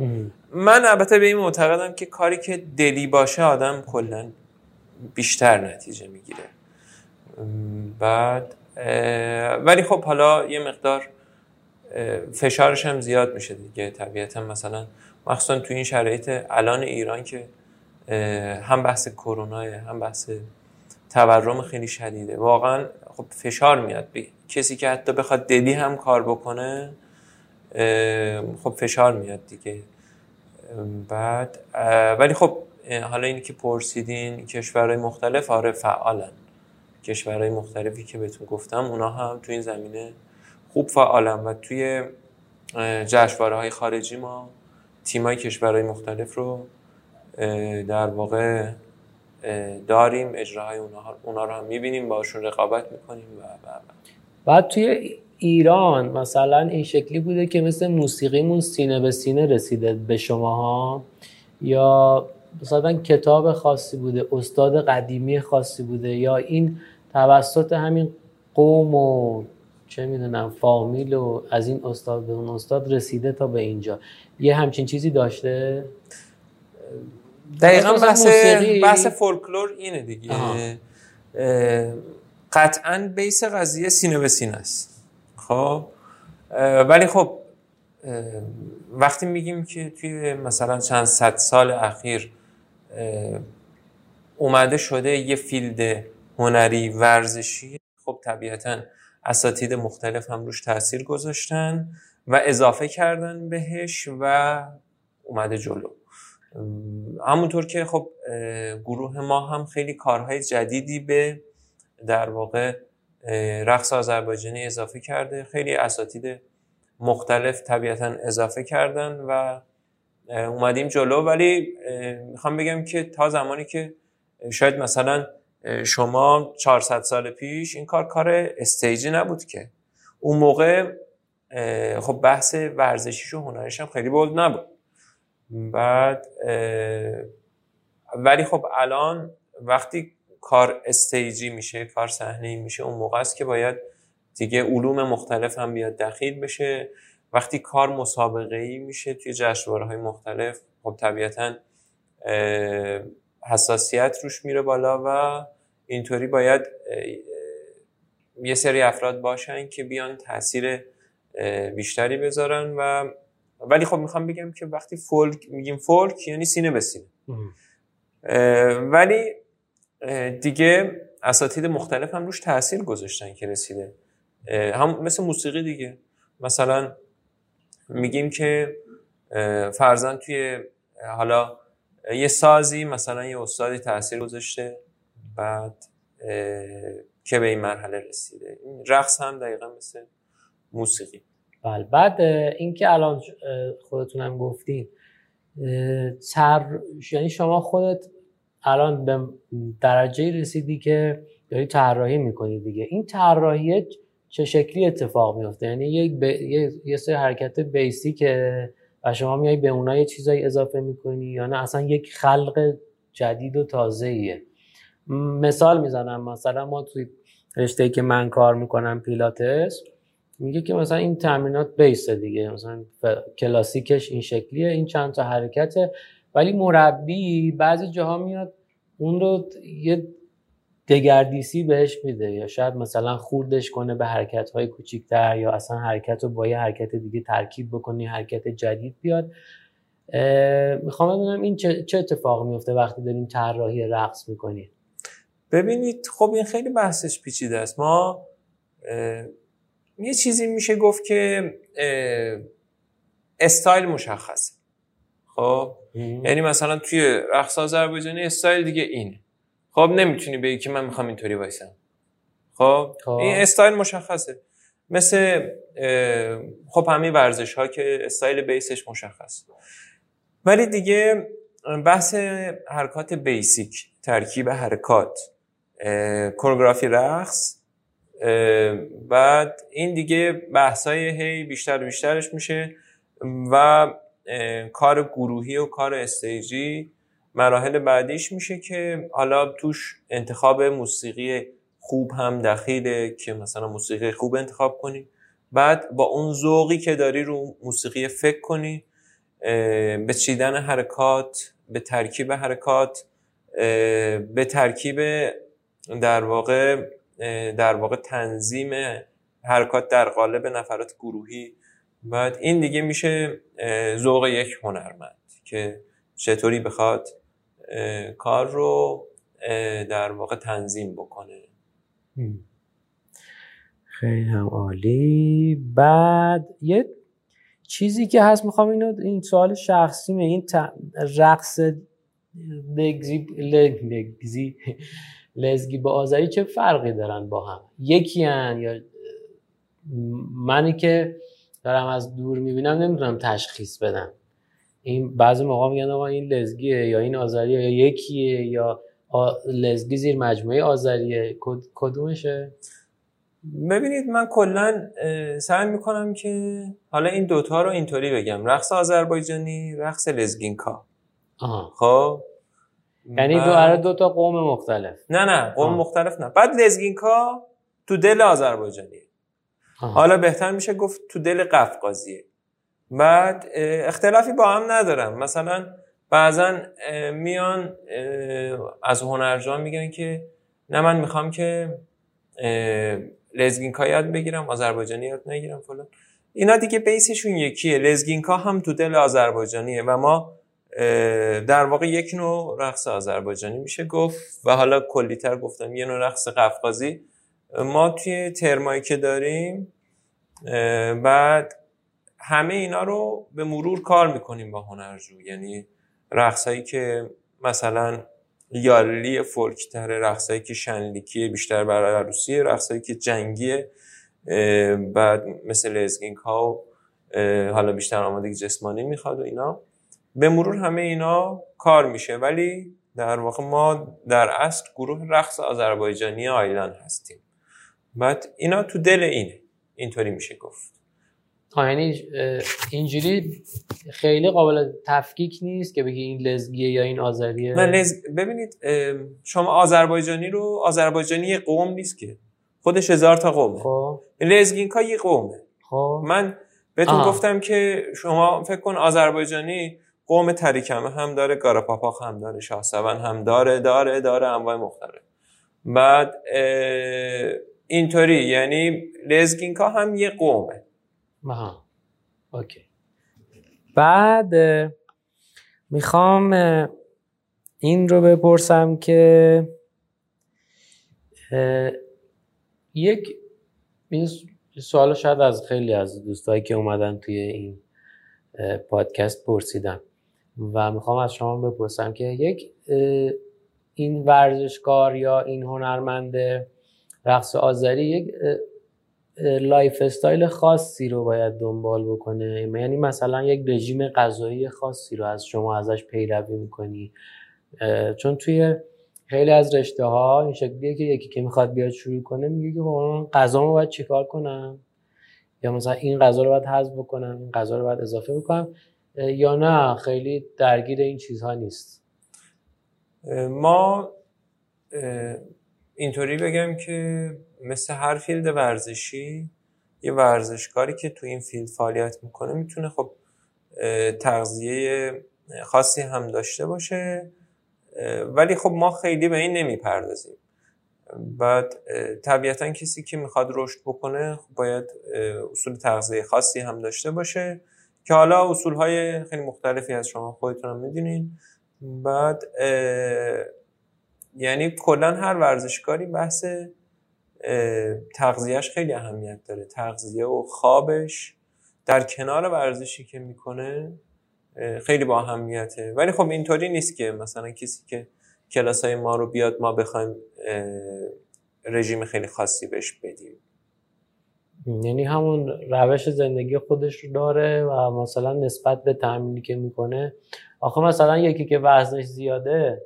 من البته به این معتقدم که کاری که دلی باشه آدم کلا بیشتر نتیجه می‌گیره. بعد ولی خب حالا یه مقدار فشارش هم زیاد میشه دیگه. طبیعتا مثلا مخصوصا تو این شرایط الان ایران که هم بحث کرونا هم بحث تورم خیلی شدیده. واقعا خب فشار میاد. بی. کسی که حتی بخواد دلی هم کار بکنه خب فشار میاد دیگه. بعد ولی خب حالا اینی که پرسیدین کشورهای مختلف آره فعالن. کشورهای مختلفی که بهتون گفتم اونا هم تو این زمینه خوب فعالن و توی جشنواره های خارجی ما تیمای کشورهای مختلف رو در واقع داریم اجراهای اونا رو هم می‌بینیم باشون رقابت می‌کنیم و. بعد توی ایران مثلا این شکلی بوده که مثل موسیقیمون سینه به سینه رسیده به شماها یا مثلا کتاب خاصی بوده استاد قدیمی خاصی بوده یا این توسط همین قوم و چه می‌دونم فامیل و از این استاد به اون استاد رسیده تا به اینجا. یه همچین چیزی داشته؟ دقیقا بحث, بحث فولکلور اینه دیگه. قطعا بیس قضیه سینه به سینه است. خب؟ ولی خب وقتی میگیم که توی مثلا چند صد سال اخیر اومده شده یه فیلد هنری ورزشی خب طبیعتا اساتید مختلف هم روش تاثیر گذاشتن و اضافه کردن بهش و اومده جلو. همونطور که خب گروه ما هم خیلی کارهای جدیدی به در واقع رقص آذربایجانی اضافه کرده. خیلی اساتید مختلف طبیعتا اضافه کردن و اومدیم جلو. ولی می‌خوام بگم که تا زمانی که شاید مثلا شما 400 سال پیش این کار کار استیجی نبود که. اون موقع خب بحث ورزشیش و هنریش هم خیلی بولد نبود. بعد ولی خب الان وقتی کار استیجی میشه کار صحنه میشه اون موقع است که باید دیگه علوم مختلف هم بیاد دخیل بشه. وقتی کار مسابقه ای میشه توی جشنواره های مختلف خب طبیعتا حساسیت روش میره بالا و اینطوری باید یه سری افراد باشن که بیان تاثیر بیشتری بذارن و ولی خب می‌خوام بگم که وقتی فولک میگیم فولک یعنی سینه به سینه. ولی دیگه اساتید مختلف هم روش تاثیر گذاشتن که رسیده. هم مثل موسیقی دیگه. مثلا میگیم که فرزن توی حالا یه سازی مثلا یه استادی تاثیر گذاشته. بعد که به این مرحله رسیده. رقص هم دقیقا مثل موسیقی. بله. بعد اینکه الان خودتونم گفتین تر یعنی شما خودت الان به درجه رسیدی که داری طراحی می‌کنی دیگه. این طراحی چه شکلی اتفاق میفته یعنی یک ب... یه... یه سری حرکت بیسیکه و شما میای به اونها یه چیزایی اضافه می‌کنی یا نه؟ اصلا یک خلق جدید و تازه ایه مثال می‌زنم. مثلا ما توی رشته که من کار می‌کنم پیلاتس میگه که مثلا این تمرینات بیسه دیگه مثلا کلاسیکش این شکلیه این چند تا حرکته ولی مربی بعضی جاها میاد اون رو یه دگردیسی بهش میده یا شاید مثلا خوردش کنه به حرکت های کوچیکتر یا اصلا حرکت رو با یه حرکت دیگه ترکیب بکنی حرکت جدید بیاد. می‌خوام بدونم این چه, چه اتفاقی میفته وقتی داریم طراحی رقص می‌کنیم ببینید خب این خیلی بحثش پیچیده است. ما یه چیزی میشه گفت که استایل مشخصه. خب؟ یعنی مثلا توی رقص آذربایجانی استایل دیگه اینه. خب نمی‌تونی بگی که من می‌خوام اینطوری وایسم. خب؟, خب. این استایل مشخصه. مثل خب همین ورزش ها که استایل بیسش مشخص ولی دیگه بحث حرکات بیسیک ترکیب حرکات کورگرافی رقص بعد این دیگه بحثای هی بیشتر بیشترش میشه و کار گروهی و کار استیجی مراحل بعدیش میشه که حالا توش انتخاب موسیقی خوب هم دخیله که مثلا موسیقی خوب انتخاب کنی. بعد با اون ذوقی که داری رو موسیقی فکر کنی به چیدن حرکات به ترکیب حرکات به ترکیب در واقع در واقع تنظیم حرکات در قالب نفرات گروهی. بعد این دیگه میشه ذوق یک هنرمند که چطوری بخواد کار رو در واقع تنظیم بکنه. خیلی هم عالی. بعد یه چیزی که هست می‌خوام اینو این سوال شخصی این رقص لگزی لگزی لزگی با آذری چه فرقی دارن با هم؟ یکی هن یا منی که دارم از دور می‌بینم نمی‌تونم تشخیص بدم. این بعضی موقع میگن آقا این لزگیه یا این آذریه یا یکیه یا لزگی زیر مجموعه آذریه. کدومشه؟ ببینید من کلا سعی می‌کنم که حالا این دوتا رو اینطوری بگم. رقص آذربایجانی رقص لزگینکا. خب؟ یعنی دو آره دو تا قوم مختلف. نه نه قوم مختلف نه. بعد لزگینکا تو دل آذربایجانیه. حالا بهتر میشه گفت تو دل قفقازیه. بعد اختلافی با هم ندارم. مثلا بعضا میان از هنرجان میگن که نه من می‌خوام که لزگینکا یاد بگیرم آذربایجانی یاد نگیرم فلان. اینا دیگه بیسشون یکیه. لزگینکا هم تو دل آذربایجانیه و ما در واقع یک نوع رقص آذربایجانی میشه گفت و حالا کلیتر گفتم یه نوع رقص قفقازی. ما توی ترمایی که داریم بعد همه اینا رو به مرور کار می‌کنیم با هنرجو. یعنی رقصایی که مثلا یالی فولکتر رقصایی که شنلیکی بیشتر برای عروسی رقصایی که جنگیه بعد مثل لزگینگ ها و حالا بیشتر آمادگی جسمانی می‌خواد و اینا. به مرور همه اینا کار میشه ولی در واقع ما در اصل گروه رقص آذربایجانی آیلان هستیم. بعد اینا تو دل اینه. اینطوری میشه گفت. یعنی اینجوری خیلی قابل تفکیک نیست که بگی این لزگیه یا این آذریه؟ نه لز... ببینید شما آذربایجانی رو آذربایجانی یه قوم نیست که. خودش هزار تا قومه. خب. لزگینکا یه قومه. خب. من بهتون گفتم که شما فکر کن آذربایجانی قوم تریکمه هم داره گاراپاپاخ هم داره شاه هم داره داره داره انواع مختلف. بعد اینطوری یعنی لزگینکا هم یه قومه. آها اوکی. بعد می‌خوام این رو بپرسم که یک این سوال شاید از خیلی از دوستایی که اومدن توی این پادکست پرسیدم. و می‌خوام از شما بپرسم که یک این ورزشکار یا این هنرمند رقص آذری یک lifestyle خاصی رو باید دنبال بکنه؟ یعنی مثلا یک رژیم غذایی خاصی رو از شما ازش پیروی می‌کنی؟ چون توی خیلی از رشته ها این شکلیه که یکی که می‌خواد بیاد شروع کنه میگه که خب غذا رو باید چیکار کنم؟ یا مثلا این غذا رو باید حذف بکنم این غذا رو باید اضافه بکنم؟ یا نه خیلی درگیر این چیزها نیست. ما اینطوری بگم که مثل هر field ورزشی یه ورزشکاری که تو این field فعالیت می‌کنه می‌تونه خب تغذیه خاصی هم داشته باشه ولی خب ما خیلی به این نمی‌پردازیم. بعد طبیعتا کسی که می‌خواد رشد بکنه خب باید اصول تغذیه خاصی هم داشته باشه. که حالا اصول های خیلی مختلفی از شما خودتون هم می‌دونین. بعد یعنی کلا هر ورزشکاری بحث تغذیهش خیلی اهمیت داره. تغذیه و خوابش در کنار ورزشی که می‌کنه خیلی با اهمیته. ولی خب اینطوری نیست که مثلا کسی که کلاس های ما رو بیاد ما بخوایم رژیم خیلی خاصی بهش بدیم. یعنی همون روش زندگی خودش رو داره و مثلا نسبت به تمرینی که می‌کنه. آخه مثلا یکی که وزنش زیاده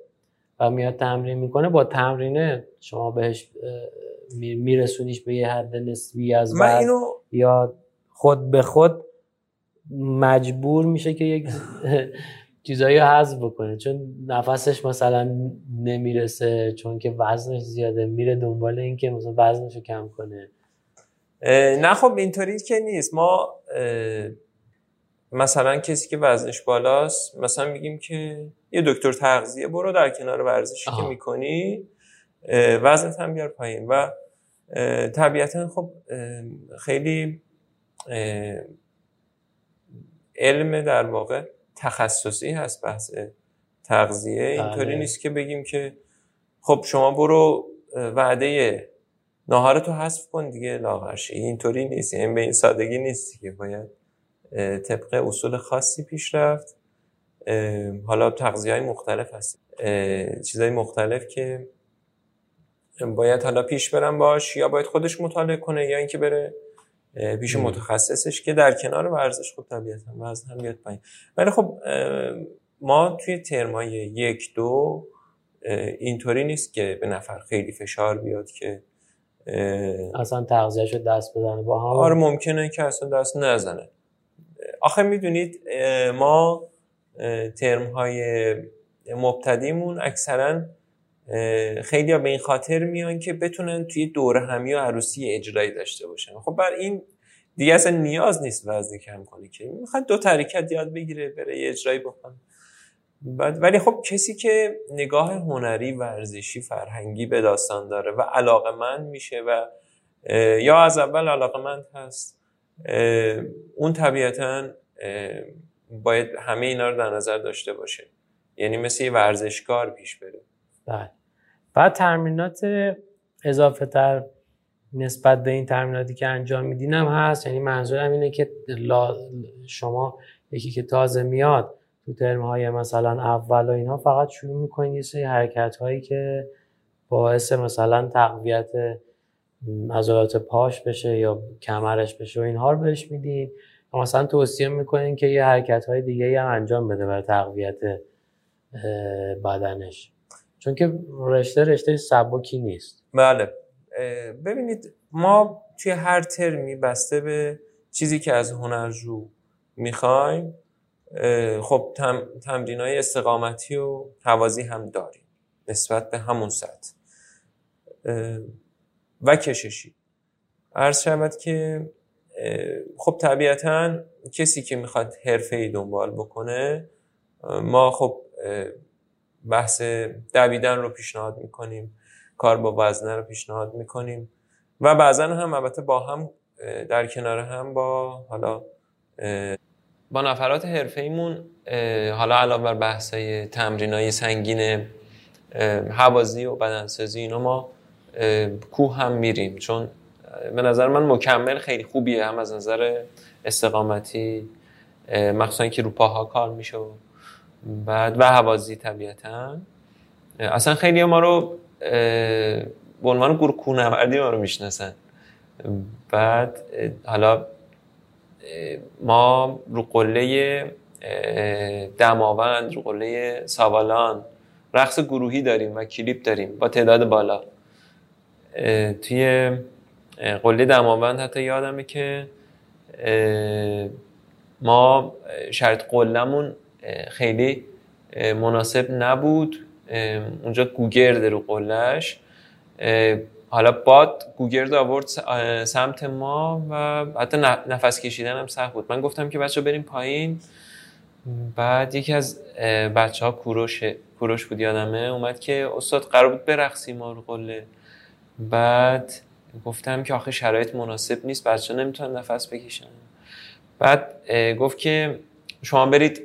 و میاد تمرین می‌کنه با تمرینه شما بهش میرسونیش به یه حد نسبی از من اینو... یا خود به خود مجبور میشه که یک [LAUGHS] چیزایی حذف بکنه. چون نفسش مثلا نمی‌رسه چون که وزنش زیاده میره دنبال این که مثلا وزنش رو کم کنه. نه خب اینطوری که نیست. ما مثلا کسی که وزنش بالاست مثلا میگیم که یه دکتر تغذیه برو در کنار ورزشی که می‌کنی وزنت هم بیار پایین. و طبیعتا خب خیلی علم در واقع تخصصی هست بحث تغذیه. اینطوری بله. نیست که بگیم که خب شما برو وعده ناهارتو حذف کن دیگه لاغرشی اینطوری نیست. این یعنی به این سادگی نیست که باید طبق اصول خاصی پیش رفت. حالا تغذیه های مختلف هست. چیزهای مختلف که باید حالا پیش برم باش یا باید خودش مطالعه کنه یا اینکه بره پیش متخصصش که در کنار ورزش خب طبیعتا وزن هم بیاد پایین. ولی خب ما توی ترمای یک دو اینطوری نیست که به نفر خیلی فشار بیاد که اصلا تغذیهشو دست بزنه با هم آره ممکنه که اصلا دست نزنه. آخه می‌دونید ما ترم های مبتدیمون اکثرا خیلی ها به این خاطر میان که بتونن توی دوره همی و عروسی اجرایی داشته باشن. خب بر این دیگه اصلا نیاز نیست وزن کم کنه که. می‌خواد دو تریکت یاد بگیره بره یه اجرایی بکنه. ولی خب کسی که نگاه هنری ورزشی فرهنگی به داستان داره و علاقه من میشه و یا از اول علاقه من هست اون طبیعتا باید همه اینا رو در نظر داشته باشه. یعنی مثل یه ورزشکار پیش بره. بله. بعد ترمینات اضافه تر نسبت به این ترمیناتی که انجام میدین هم هست. یعنی منظورم اینه که شما یکی که تازه میاد تو ترم های مثلا اول و اینا فقط شروع می‌کنید یه سری حرکت هایی که باعث مثلا تقویت عضلات پاش بشه یا کمرش بشه و اینها رو بهش میدین مثلا توصیه می‌کنین که یه حرکت های دیگه هم انجام بده برای تقویت بدنش. چون که رشته رشته سبکی نیست. بله. ببینید ما توی هر ترمی بسته به چیزی که از هنرجو می‌خوایم خب تم، تمرین های استقامتی و توازی هم داریم نسبت به همون سطح. و کششی. عرض شود که خب طبیعتا کسی که می‌خواد حرفه ای دنبال بکنه ما خب بحث دویدن رو پیشنهاد می‌کنیم کار با وزنه رو پیشنهاد می‌کنیم و بعضا هم البته با هم در کنار هم با حالا با نفرات حرفه ایمون حالا علاوه بر بحث های تمرین های سنگین حوازی و بدنسازی اینا ما کوه هم میریم. چون به نظر من مکمل خیلی خوبیه هم از نظر استقامتی مخصوصا که رو پاها کار میشه بعد و حوازی طبیعتا. اصلا خیلی ما رو به عنوان گروه کونوردی ما رو می‌شناسن. بعد حالا ما رو قله دماوند رو قله ساوالان رقص گروهی داریم و کلیپ داریم با تعداد بالا. توی قله دماوند حتی یادمه که ما شرط قلمون خیلی مناسب نبود. اونجا گوگرد رو قلهش حالا باد گوگرد آورد سمت ما و حتی نفس کشیدن هم سخت بود. من گفتم که بچه بریم پایین. بعد یکی از بچه ها کوروش کوروش بود یادمه اومد که استاد قرار بود برقصیم ما رو قله. بعد گفتم که آخه شرایط مناسب نیست بچه نمی‌تونن نفس بکشن. بعد گفت که شما برید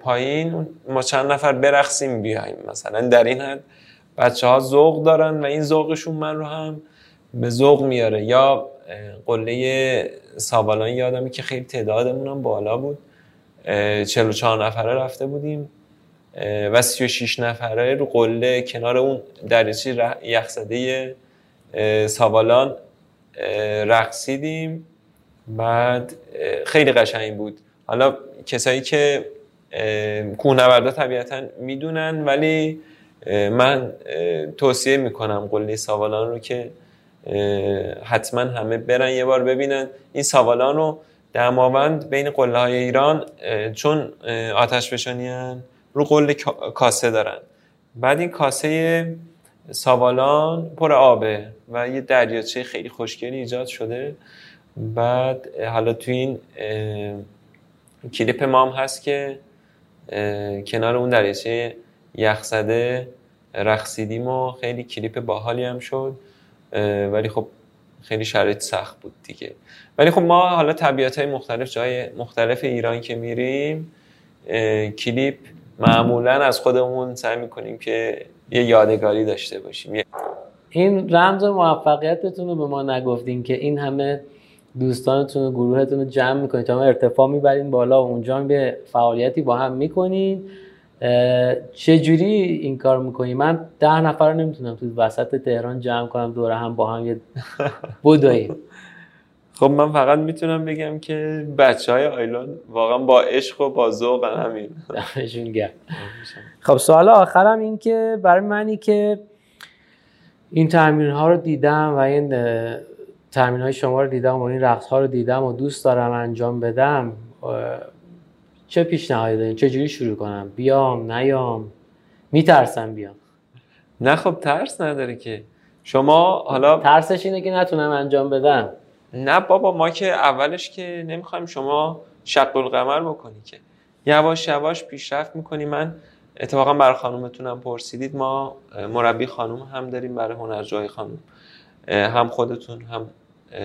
پایین ما چند نفر برقصیم بیایم مثلا در این حد. بچه ها ذوق دارن و این ذوقشون من رو هم به ذوق میاره. یا قله سابالان یادمی که خیلی تعدادمون هم بالا بود. 44 نفره رفته بودیم. و 36 نفره رو قله کنار اون دریچه یخزده ساوالان رقصیدیم. بعد خیلی قشنگ بود. حالا کسایی که کوهنوردا طبیعتا می‌دونن ولی من توصیه می‌کنم قله ساوالان رو که حتما همه برن یه بار ببینن. این ساوالان رو دماوند بین قله های ایران چون آتش بشانی رو قله کاسه دارن. بعد این کاسه ساوالان پر آبه و یه دریاچه خیلی خوشگلی ایجاد شده. بعد حالا تو این کلیپ ما هم هست که کنار اون دریاچه یخزده رقصیدیم و خیلی کلیپ باحالی هم شد ولی خب خیلی شرایط سخت بود دیگه. ولی خب ما حالا طبیعت های مختلف جای مختلف ایران که میریم کلیپ معمولا از خودمون سعی می‌کنیم که یه یادگاری داشته باشیم. این رمز موفقیتتون رو به ما نگفتین که این همه دوستانتون و گروهتون رو جمع می‌کنید تا ارتفاع می‌برین بالا و اونجا به فعالیتی با هم می‌کنین. چه جوری این کار می‌کنی؟ من ده نفر رو نمی‌تونم تو وسط تهران جمع کنم دوره هم با هم یه [LAUGHS] بوداییم خب من فقط می‌تونم بگم که بچه های آیلان واقعا با عشق و با ذوق همین. [LAUGHS] خب سوال آخرم این که برای منی که این تمرین ها رو دیدم و این تمرین های شما رو دیدم و این رقص ها رو دیدم و دوست دارم انجام بدم چه پیشنهادی دارین؟ چه جوری شروع کنم؟ بیام نیام؟ میترسم بیام. نه خب ترس نداره که. شما حالا ترسش اینه که نتونم انجام بدم. نه بابا ما که اولش که نمی‌خوایم شما شق القمر بکنی که. یواش یواش پیشرفت می‌کنی. من اتفاقا برای خانومتونم پرسیدید. ما مربی خانوم هم داریم برای هنرجوهای خانوم. هم خودتون هم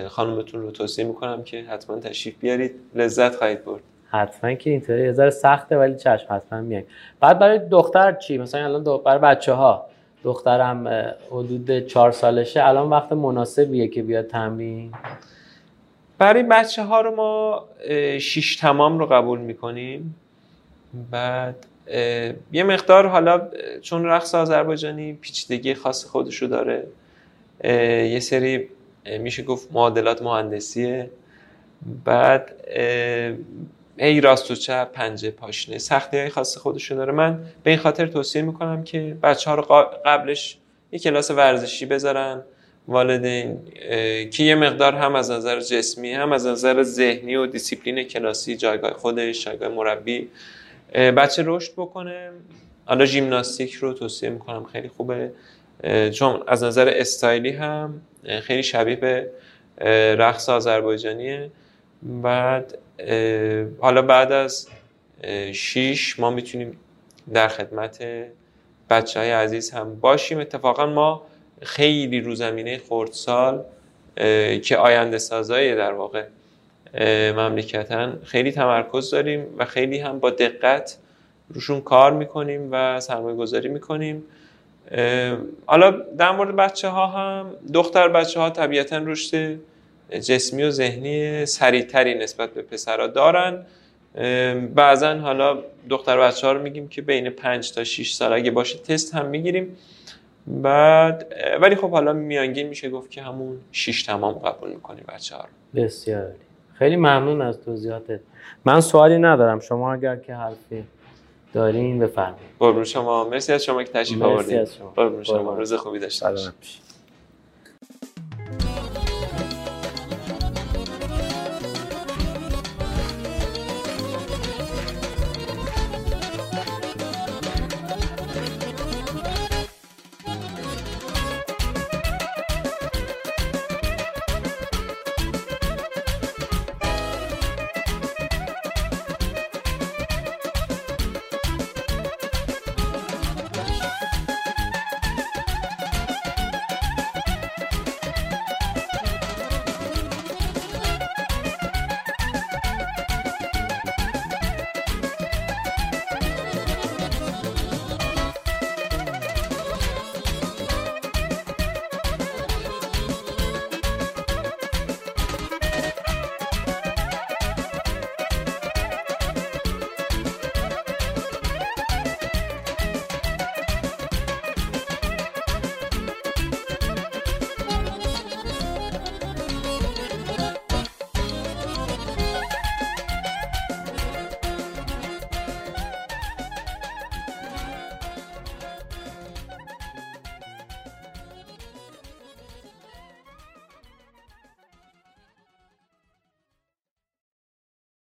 خانومتون رو توصیه می‌کنم که حتما تشریف بیارید. لذت خواهید برد. حتما که اینطوری. یه سخته ولی چشم حتما میای بعد برای دختر چی؟ مثلا الان برای بچه ها دخترم حدود چهار سالشه. الان وقت مناسبیه که بیاد تمرین؟ برای بچه ها رو ما شیش تمام رو قبول می‌کنیم. بعد یه مقدار حالا چون رقص آذربایجانی پیچیدگی خاص خودش رو داره یه سری میشه گفت معادلات مهندسیه. بعد ای راست و چپ پنجه پاشنه. سختی های خاص خودش داره من به این خاطر توصیه می‌کنم که بچه ها رو قبلش یه کلاس ورزشی بذارن. والدین که یه مقدار هم از نظر جسمی هم از نظر ذهنی و دیسیپلین کلاسی جایگاه خودش جایگاه مربی بچه رشد بکنه. حالا ژیمناستیک رو توصیه می‌کنم خیلی خوبه. چون از نظر استایلی هم خیلی شبیه به رقص آذربایجانیه. بعد حالا بعد از شیش ما می‌تونیم در خدمت بچه های عزیز هم باشیم. اتفاقا ما خیلی رو زمینه خردسال که آینده سازای در واقع مملکتا خیلی تمرکز داریم و خیلی هم با دقت روشون کار می‌کنیم و سرمایه گذاری می‌کنیم حالا در مورد بچه ها هم دختر بچه ها طبیعتا رشد جسمی و ذهنی سریعتری نسبت به پسرها دارن. بعضا حالا دختر بچه ها رو میگیم که بین 5 تا 6 سال اگه باشه تست هم می‌گیریم. بعد ولی خب حالا میانگین میشه گفت که همون 6 تمام قبول می‌کنیم بچه ها رو. بسیار خیلی ممنون از توضیحاتت. من سوالی ندارم. شما اگر که حرفی دارین بفرمایید. قربون شما. مرسی از شما که تشریف آوردید قربون شما. روز خوبی داشته باشید